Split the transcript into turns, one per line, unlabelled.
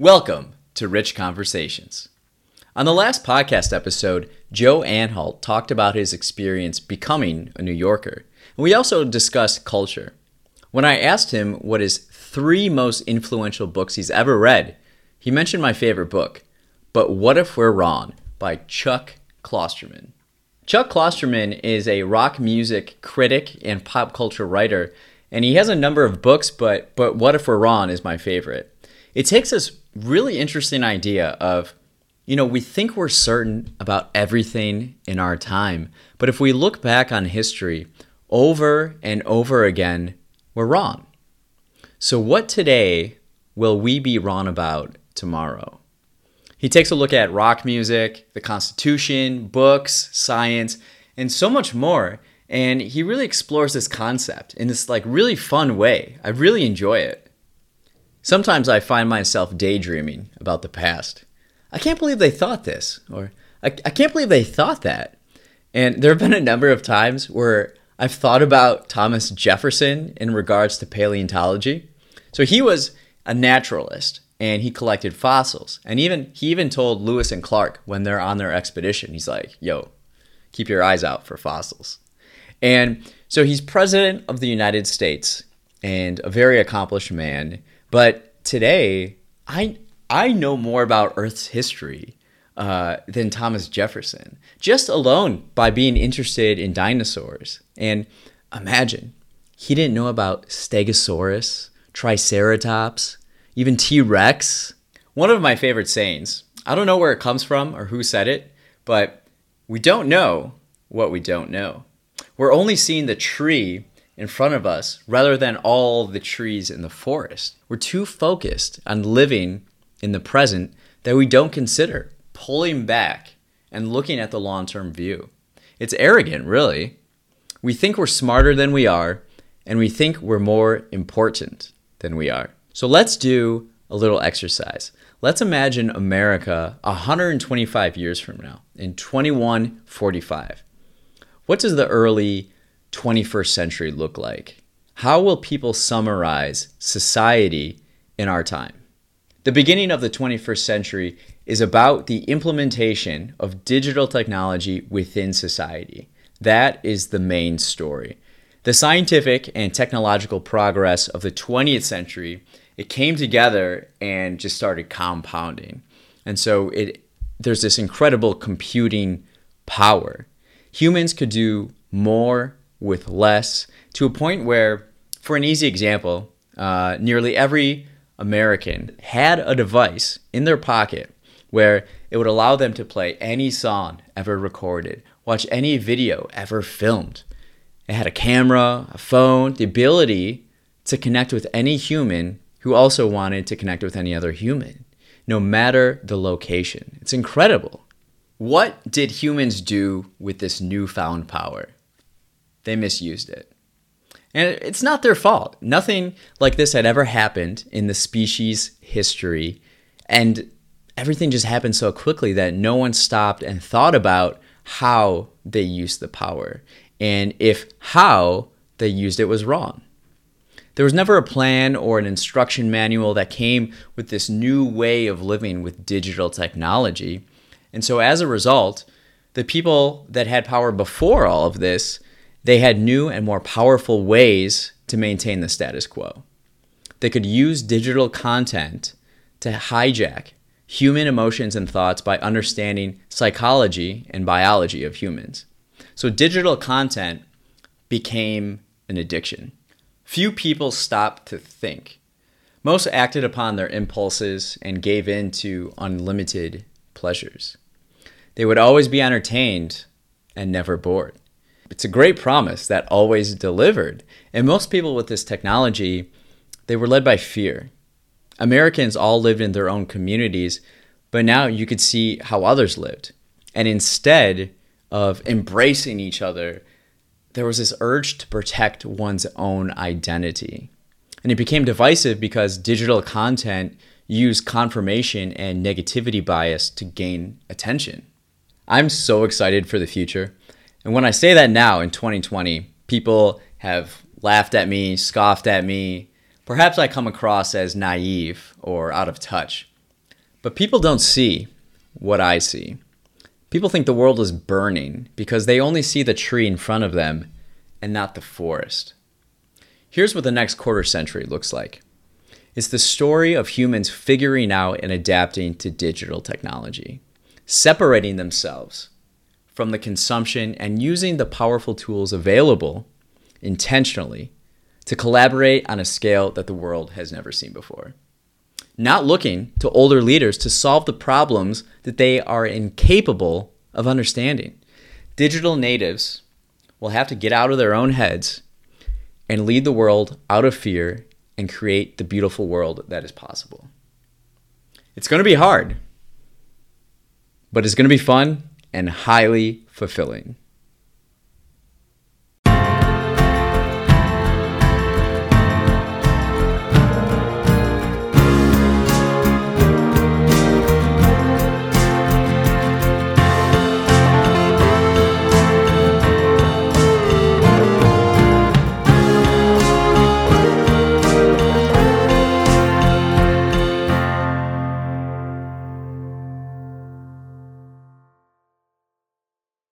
Welcome to Rich Conversations. On the last podcast episode, Joe Anhalt talked about his experience becoming a New Yorker. And we also discussed culture. When I asked him what his three most influential books he's ever read, he mentioned my favorite book, But What If We're Wrong by Chuck Klosterman. Chuck Klosterman is a rock music critic and pop culture writer, and he has a number of books, but, but What If We're Wrong is my favorite. It takes this really interesting idea of, you know, we think we're certain about everything in our time, but if we look back on history over and over again, we're wrong. So, what today will we be wrong about tomorrow? He takes a look at rock music, the Constitution, books, science, and so much more. And he really explores this concept in this like really fun way. I really enjoy it. Sometimes I find myself daydreaming about the past. I can't believe they thought this, or I, I can't believe they thought that. And there have been a number of times where I've thought about Thomas Jefferson in regards to paleontology. So he was a naturalist and he collected fossils. And even he even told Lewis and Clark when they're on their expedition, he's like, "Yo, keep your eyes out for fossils." And so he's president of the United States and a very accomplished man. But today, I I know more about Earth's history uh, than Thomas Jefferson, just alone by being interested in dinosaurs. And imagine, he didn't know about Stegosaurus, Triceratops, even T Rex. One of my favorite sayings, I don't know where it comes from or who said it, but we don't know what we don't know. We're only seeing the tree in front of us rather than all the trees in the forest. We're too focused on living in the present that we don't consider pulling back and looking at the long term view. It's arrogant, really. We think we're smarter than we are, and we think we're more important than we are. So let's do a little exercise. Let's imagine America 125 years from now, in 2145. What does the early 21st century look like? How will people summarize society in our time? The beginning of the 21st century is about the implementation of digital technology within society. That is the main story. The scientific and technological progress of the 20th century, it came together and just started compounding. And so it there's this incredible computing power. Humans could do more with less to a point where, for an easy example, uh, nearly every American had a device in their pocket where it would allow them to play any song ever recorded, watch any video ever filmed. It had a camera, a phone, the ability to connect with any human who also wanted to connect with any other human, no matter the location. It's incredible. What did humans do with this newfound power? They misused it. And it's not their fault. Nothing like this had ever happened in the species history. And everything just happened so quickly that no one stopped and thought about how they used the power and if how they used it was wrong. There was never a plan or an instruction manual that came with this new way of living with digital technology. And so as a result, the people that had power before all of this they had new and more powerful ways to maintain the status quo. They could use digital content to hijack human emotions and thoughts by understanding psychology and biology of humans. So, digital content became an addiction. Few people stopped to think. Most acted upon their impulses and gave in to unlimited pleasures. They would always be entertained and never bored it's a great promise that always delivered. And most people with this technology, they were led by fear. Americans all lived in their own communities, but now you could see how others lived. And instead of embracing each other, there was this urge to protect one's own identity. And it became divisive because digital content used confirmation and negativity bias to gain attention. I'm so excited for the future. And when I say that now in 2020, people have laughed at me, scoffed at me. Perhaps I come across as naive or out of touch. But people don't see what I see. People think the world is burning because they only see the tree in front of them and not the forest. Here's what the next quarter century looks like it's the story of humans figuring out and adapting to digital technology, separating themselves from the consumption and using the powerful tools available intentionally to collaborate on a scale that the world has never seen before. Not looking to older leaders to solve the problems that they are incapable of understanding. Digital natives will have to get out of their own heads and lead the world out of fear and create the beautiful world that is possible. It's going to be hard, but it's going to be fun and highly fulfilling.